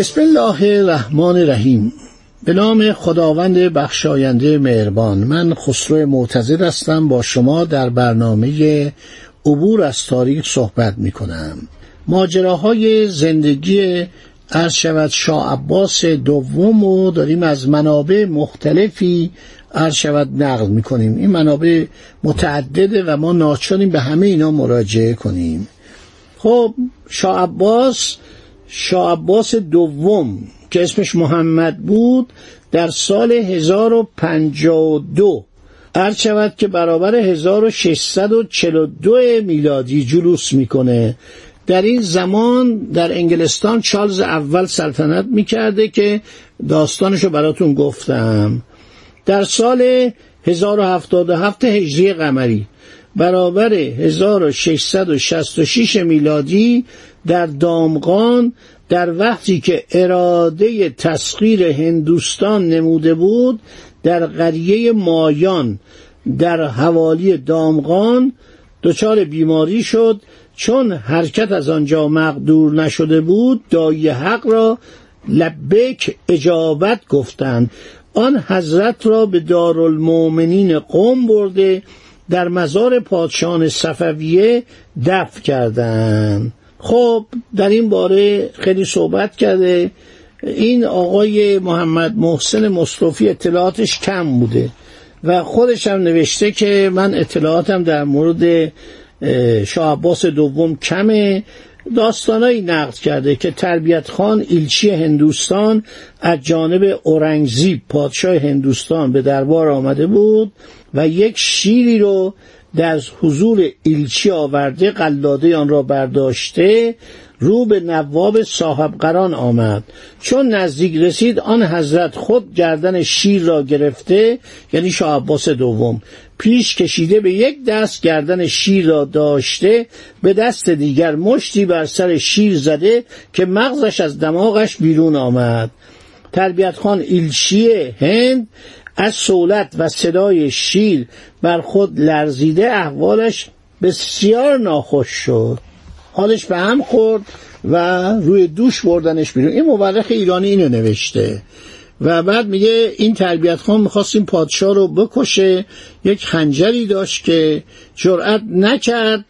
بسم الله الرحمن الرحیم. به نام خداوند بخشاینده مهربان من خسرو معتزد هستم. با شما در برنامه عبور از تاریخ صحبت می کنم ماجراهای زندگی عرض شود شاه عباس دوم رو داریم از منابع مختلفی عرض شود نقل می کنیم این منابع متعدده و ما ناچاریم به همه اینا مراجعه کنیم. خب شاه عباس شاه عباس دوم که اسمش محمد بود در سال 1052 عرض شود که برابر 1642 میلادی جلوس می‌کنه. در این زمان در انگلستان چارلز اول سلطنت می‌کرده که داستانشو براتون گفتم. در سال 1077 هجری قمری برابر 1666 میلادی در دامغان در وقتی که اراده تسخیر هندوستان نموده بود در قریه مایان در حوالی دامغان دچار بیماری شد. چون حرکت از آنجا مقدور نشده بود دایی حق را لبک اجابت گفتند. آن حضرت را به دارالمؤمنین قوم برده در مزار پادشاهان صفویه دفع کردند خب در این باره خیلی صحبت کرده. این آقای محمد محسن مصطفی اطلاعاتش کم بوده و خودش هم نوشته که من اطلاعاتم در مورد شاه عباس دوم کمه. داستانایی نقد کرده که تربیت خان ایلچی هندوستان از جانب اورنگزیب پادشاه هندوستان به دربار آمده بود و یک شیری رو در حضور ایلچی آورده قلاده آن را برداشته رو به نواب صاحب قران آمد. چون نزدیک رسید آن حضرت خود گردن شیر را گرفته یعنی شاه عباس دوم پیش کشیده به یک دست گردن شیر را داشته به دست دیگر مشتی بر سر شیر زده که مغزش از دماغش بیرون آمد. تربیت خان ایلچی هند از سولت و صدای شیر بر خود لرزیده احوالش بسیار ناخوش شد. حالش به هم خورد و روی دوش بردنش بیرون. این مورخ ایرانی اینو نوشته و بعد میگه این تربیت خان می‌خواست این پادشاه رو بکشه. یک خنجری داشت که جرأت نکرد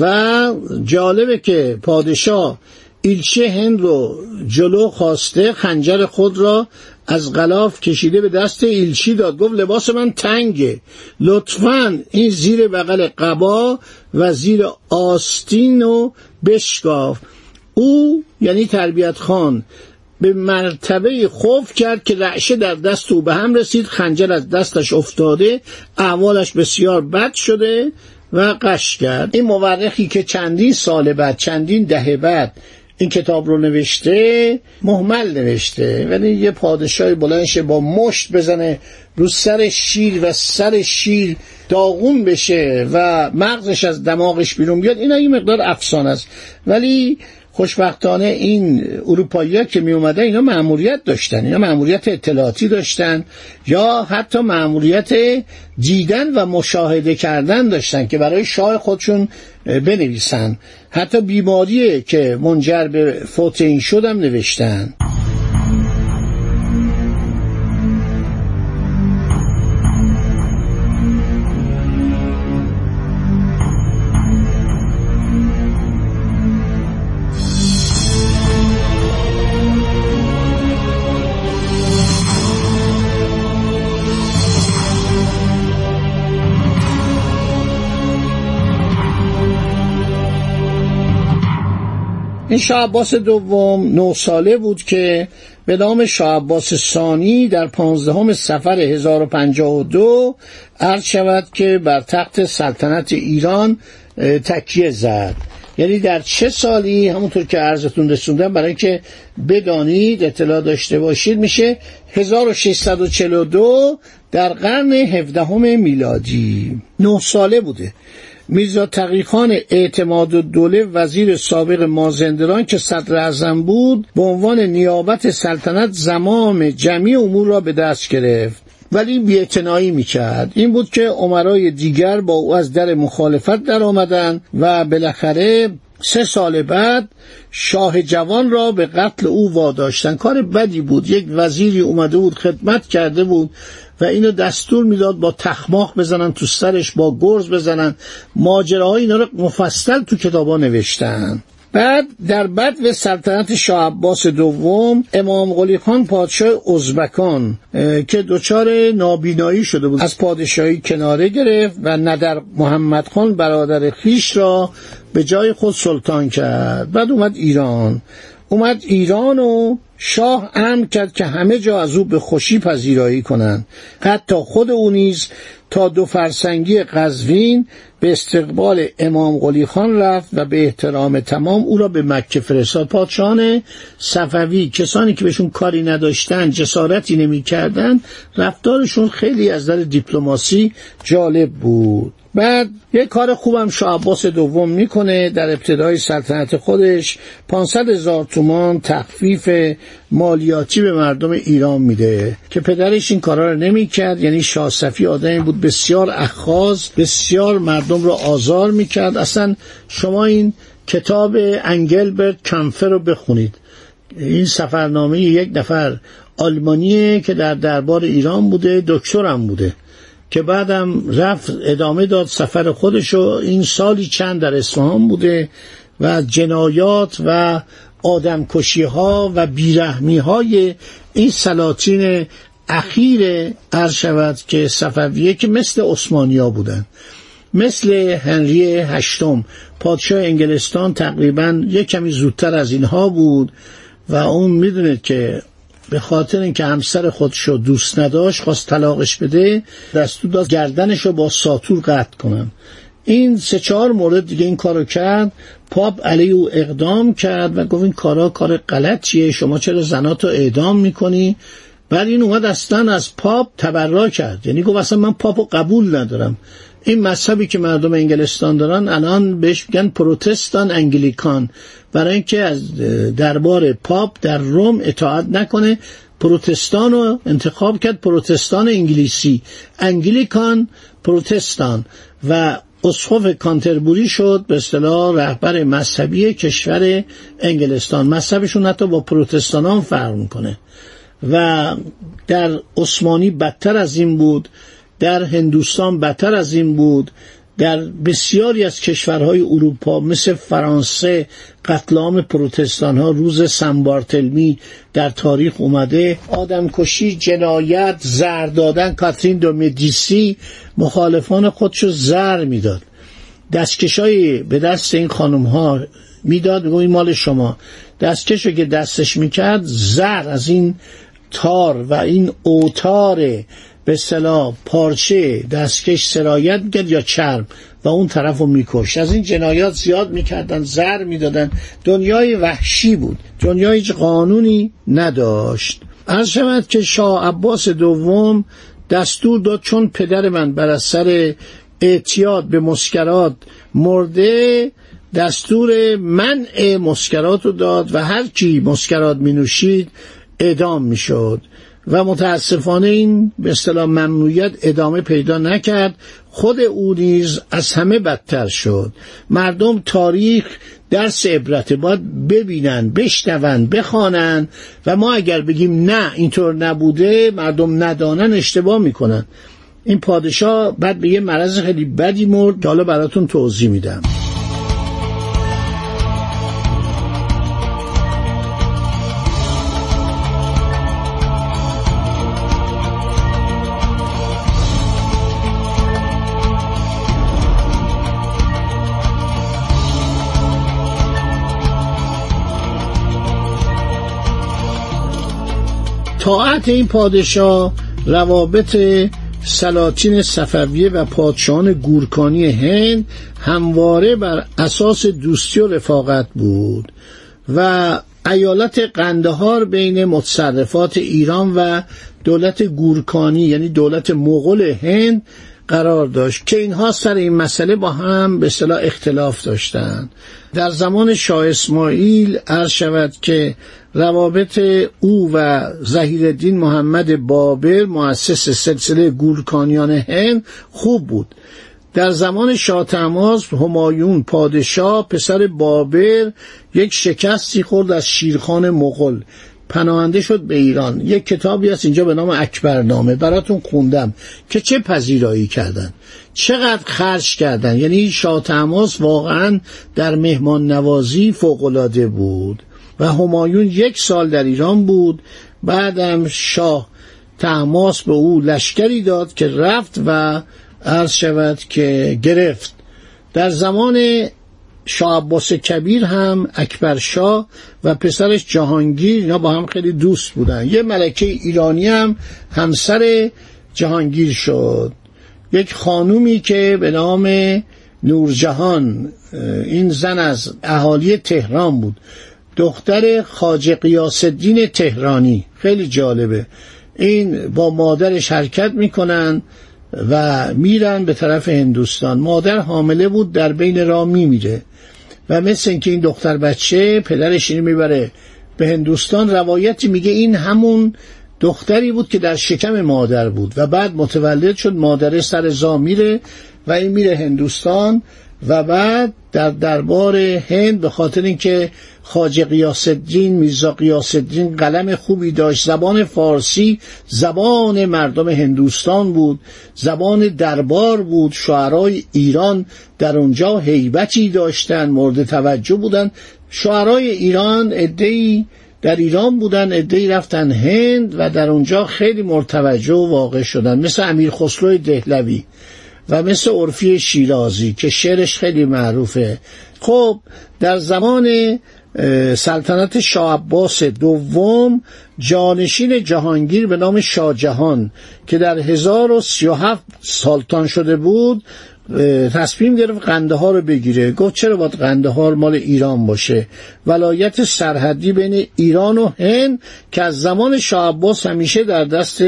و جالبه که پادشاه ایلچه هند رو جلو خواسته خنجر خود را از غلاف کشیده به دست ایلچی داد. گفت لباس من تنگه. لطفا این زیر بغل قبا و زیر آستین رو بشکاف. او یعنی تربیت خان به مرتبه خوف کرد که رعشه در دست او به هم رسید. خنجر از دستش افتاده. احوالش بسیار بد شده و قش کرد. این مورخی که چندین سال بعد چندین دهه بعد این کتاب رو نوشته محمل نوشته ولی یه پادشاهی بلندشه با مشت بزنه رو سر شیر و سر شیر داغون بشه و مغزش از دماغش بیرون بیاد. اینا یه مقدار افسانه است. ولی خوشبختانه این اروپایی که می اومدن اینا معمولیت داشتن اینا معمولیت اطلاعاتی داشتن یا حتی معمولیت دیدن و مشاهده کردن داشتن که برای شاه خودشون بنویسن. حتی بیماری که منجر به فوت این شدم نوشتن. این شاه عباس دوم نه ساله بود که به نام شاه عباس ثانی در پانزدهم سفر 1052 عرض شود که بر تخت سلطنت ایران تکیه زد. یعنی در چه سالی؟ همونطور که عرضتون رسوندم برای اینکه بدانید اطلاع داشته باشید میشه 1642 در قرن 17 میلادی. نه ساله بوده. میرزا تقیخان اعتماد و دوله وزیر سابق مازندران که صدر اعظم بود به عنوان نیابت سلطنت زمام جمعی امور را به دست گرفت. ولی بیاعتنایی می‌کرد. این بود که عمرای دیگر با او از در مخالفت در آمدن و بالاخره سه سال بعد شاه جوان را به قتل او واداشتن. کار بدی بود. یک وزیری اومده بود خدمت کرده بود و اینو دستور می‌داد با تخماخ بزنن تو سرش با گرز بزنن. ماجراهای اینا رو مفصل تو کتابا نوشتن. بعد در بد و سلطنت شاه عباس دوم امام قلی خان پادشاه ازبکان که دچار نابینایی شده بود. از پادشاهی کناره گرفت و ندر محمد خان برادر خیش را به جای خود سلطان کرد. بعد اومد ایران. اومد ایران و شاه امر کرد که همه جا از او به خوشی پذیرایی کنند. حتی خود او نیز تا دو فرسنگی قزوین به استقبال امام قلی خان رفت و به احترام تمام او را به مکه فرستاد. پادشاهان صفوی کسانی که بهشون کاری نداشتن جسارتی نمی‌کردند رفتارشون خیلی از در دیپلماسی جالب بود. بعد یه کار خوبم شاه عباس دوم می‌کنه در ابتدای سلطنت خودش. 500 هزار تومان تخفیف مالیاتی به مردم ایران میده که پدرش این کارا رو نمی‌کرد. یعنی شاه صفی آدمی بود بسیار اخاز بسیار مردم رو آزار می‌کرد. اصلا شما این کتاب انگلبرت کمفر رو بخونید. این سفرنامه یک نفر آلمانیه که در دربار ایران بوده دکترم بوده. که بعدم رفت ادامه داد سفر خودشو. این سالی چند در اصفهان بوده و جنایات و آدمکشی ها و بیرحمی های این سلاطین اخیر عرض شود که صفویه که مثل عثمانیا بودن. مثل هنری هشتم. پادشاه انگلستان تقریبا یک کمی زودتر از اینها بود و اون می‌دونید که به خاطر اینکه همسر خودشو دوست نداشت خواست طلاقش بده دستور داد گردنشو با ساتور قطع کنن این سه چهار مورد دیگه این کارو کرد. پاپ علی او اقدام کرد و گفت این کارا کار غلطیه شما چرا زناتو اعدام می‌کنی؟ بعد این اومد اصلا از پاپ تبرا کرد. یعنی گفت اصلا من پاپو قبول ندارم. این مذهبی که مردم انگلستان دارن الان بهش میگن پروتستان انگلیکان. برای اینکه از دربار پاپ در روم اطاعت نکنه پروتستان رو انتخاب کرد پروتستان انگلیسی. انگلیکان پروتستان. و اسقف کانتربوری شد به اصطلاح رهبر مذهبی کشور انگلستان. مذهبشون حتی با پروتستانان فرق می‌کنه. و در عثمانی بدتر از این بود. در هندوستان بدتر از این بود. در بسیاری از کشورهای اروپا مثل فرانسه قتل عام پروتستان ها روز سنبارتلمی در تاریخ اومده. آدمکشی جنایت زر دادن کاترین دو مدیسی مخالفان خودشو زر می‌داد. دستکشای به دست این خانم ها می‌داد. این مال شما. دستکشو که دستش می‌کرد زر از این تار و این اوتار به صلاح پارچه دستکش سرایت می‌کرد یا چرم؟ و اون طرف رو میکش از این جنایات زیاد می‌کردن زر می‌دادن. دنیای وحشی بود. دنیای قانونی نداشت. از شود که شاه عباس دوم دستور داد چون پدر من بر اثر اعتیاد به مسکرات مرده دستور منع مسکرات رو داد و هر کی مسکرات می نوشید اعدام می و متاسفانه این به اصطلاح ممنوعیت ادامه پیدا نکرد. خود او نیز از همه بدتر شد. مردم تاریخ درس عبرت باید ببینن بشنون بخوانن و ما اگر بگیم نه اینطور نبوده مردم ندانن اشتباه می‌کنن. این پادشاه بعد به یه مرض خیلی بدی مرد که حالا براتون توضیح میدم. طاعت این پادشاه روابط سلاطین صفویه و پادشاهان گورکانی هند همواره بر اساس دوستی و رفاقت بود و ایالت قندهار بین متصرفات ایران و دولت گورکانی یعنی دولت مغول هند قرار داشت که اینها سر این مسئله با هم به صلاح اختلاف داشتند در زمان شاه اسماعیل عرض شود که روابط او و زهیرالدین محمد بابر مؤسس سلسله گورکانیان هند خوب بود. در زمان شاه تماس همایون پادشاه پسر بابر یک شکستی خورد از شیرخان مغل پناهنده شد به ایران. یک کتابی هست اینجا به نام اکبرنامه. براتون خوندم. که چه پذیرایی کردن؟ چقدر خرج کردن؟ یعنی شاه تماس واقعا در مهمان نوازی فوقلاده بود و همایون یک سال در ایران بود. بعدم شاه تماس به او لشکری داد که رفت و عرض شود که گرفت. در زمان شاه عباس کبیر هم اکبر شاه و پسرش جهانگیر اینا با هم خیلی دوست بودن. یه ملکه ایرانی هم همسر جهانگیر شد. یک خانومی که به نام نورجهان این زن از اهالی تهران بود. دختر خاج قیاس تهرانی. خیلی جالبه. این با مادرش حرکت می‌کنن و میرن به طرف هندوستان. مادر حامله بود در بین راه میمیره. و مثل اینکه این دختر بچه پدرش اینو می‌بره به هندوستان روایتی میگه این همون دختری بود که در شکم مادر بود و بعد متولد شد مادر سر زا میره و این میره هندوستان و بعد در دربار هند به خاطر اینکه خاج قیاس الدین میرزا قیاس قلم خوبی داشت. زبان فارسی زبان مردم هندوستان بود زبان دربار بود. شعرای ایران در اونجا هیبتی داشتن مورد توجه بودن. شعرای ایران ادهی در ایران بودن ادهی رفتن هند و در اونجا خیلی مرتوجه و واقع شدن. مثل امیر خسرو دهلوی. و مثل عرفی شیرازی که شعرش خیلی معروفه. خب در زمان سلطنت شاه عباس دوم جانشین جهانگیر به نام شاه جهان که در 1037 سالتان شده بود تصمیم گرفت ها رو بگیره. گفت چرا باید قنده ها مال ایران باشه؟ ولایت سرحدی بین ایران و هند که از زمان شاه عباس همیشه در دست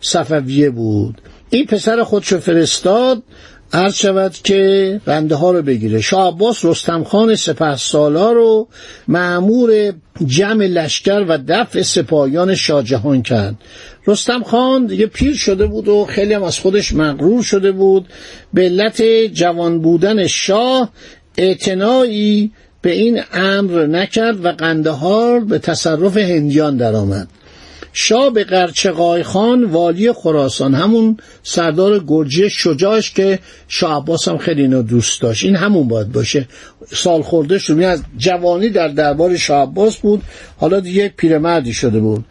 صفویه بود. این پسر خودشو فرستاد عرض شود که بنده ها رو بگیره. شاه عباس رستم خان سپه سالار رو معمور جمع لشکر و دفع سپاهیان شاهجهان کرد. رستم خان دیگه پیر شده بود و خیلی هم از خودش مغرور شده بود. به علت جوان بودن شاه اعتنایی به این امر نکرد و قندهار به تصرف هندیان درآمد. شاه به قرچقای خان والی خراسان همون سردار گرجی شجاعش که شاه عباس هم خیلی اینو دوست داشت. این همون باید باشه. سال خورده شد از جوانی در دربار شاه عباس بود. حالا دیگه پیرمردی شده بود.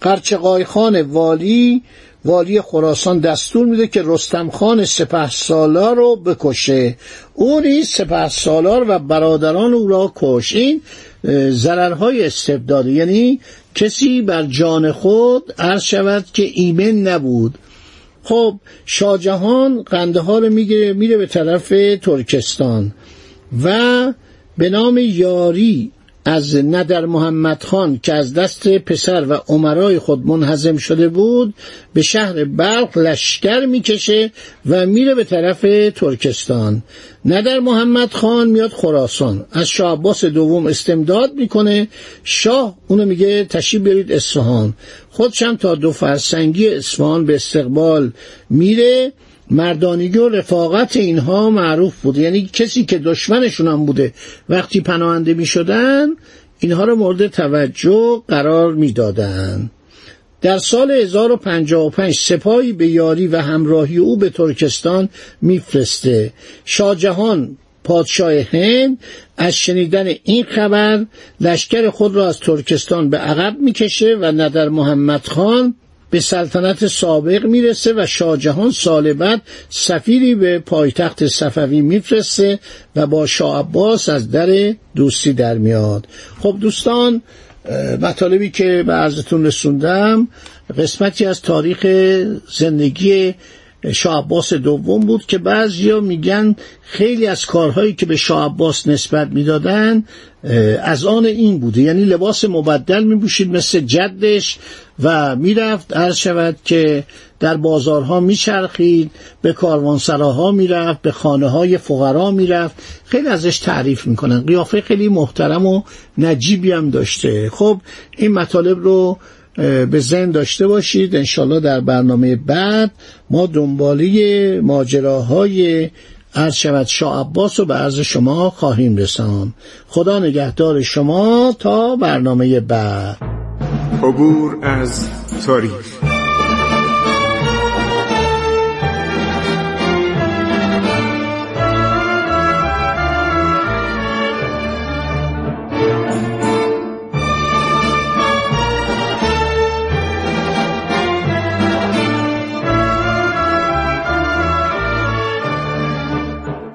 قرچقای خان والی والی خراسان دستور میده که رستم خان سپه سالار رو بکشه. او نیز سپه سالار و برادران او را کش. این ضررهای استبداده یعنی کسی بر جان خود عرض شود که ایمن نبود. خب شاهجهان قنده ها رو می‌گیره میره به طرف ترکستان و به نام یاری از ندر محمد خان که از دست پسر و عمرای خود منحزم شده بود به شهر بلخ لشکر می‌کشه و میره به طرف ترکستان. ندر محمد خان میاد خراسان. از شاه عباس دوم استمداد می‌کنه. شاه اونو میگه تشریف برید اصفهان. خودشم تا دو فرسنگی اصفهان به استقبال میره. مردانگی و رفاقت اینها معروف بود. یعنی کسی که دشمنشون هم بوده. وقتی پناهنده می شدن اینها رو مورد توجه قرار می دادن. در سال 1055 سپاهی به یاری و همراهی او به ترکستان میفرسته. شاه جهان پادشاه هند از شنیدن این خبر لشکر خود را از ترکستان به عقب می‌کشه و ندر محمد خان به سلطنت سابق می‌رسه و شاهجهان سال بعد سفیری به پایتخت صفوی میفرسته و با شاه عباس از در دوستی در میاد. خب دوستان مطالبی که به عرضتون رسوندم قسمتی از تاریخ زندگی شاه عباس دوم بود که بعضیا میگن خیلی از کارهایی که به شاه عباس نسبت می‌دادن از آن این بوده. یعنی لباس مبدل میبوشید مثل جدش و می‌رفت. عرض شود که در بازارها میچرخید به کاروانسراها می‌رفت به خانه های فقرا می‌رفت. خیلی ازش تعریف می‌کنن. قیافه خیلی محترم و نجیبی هم داشته. خب این مطالب رو به ذهن داشته باشید. انشالله در برنامه بعد ما دنباله ماجراهای عرض شود. شاه عباس رو به عرض شما خواهیم رسان. خدا نگهدار شما تا برنامه بعد. عبور از تاریخ.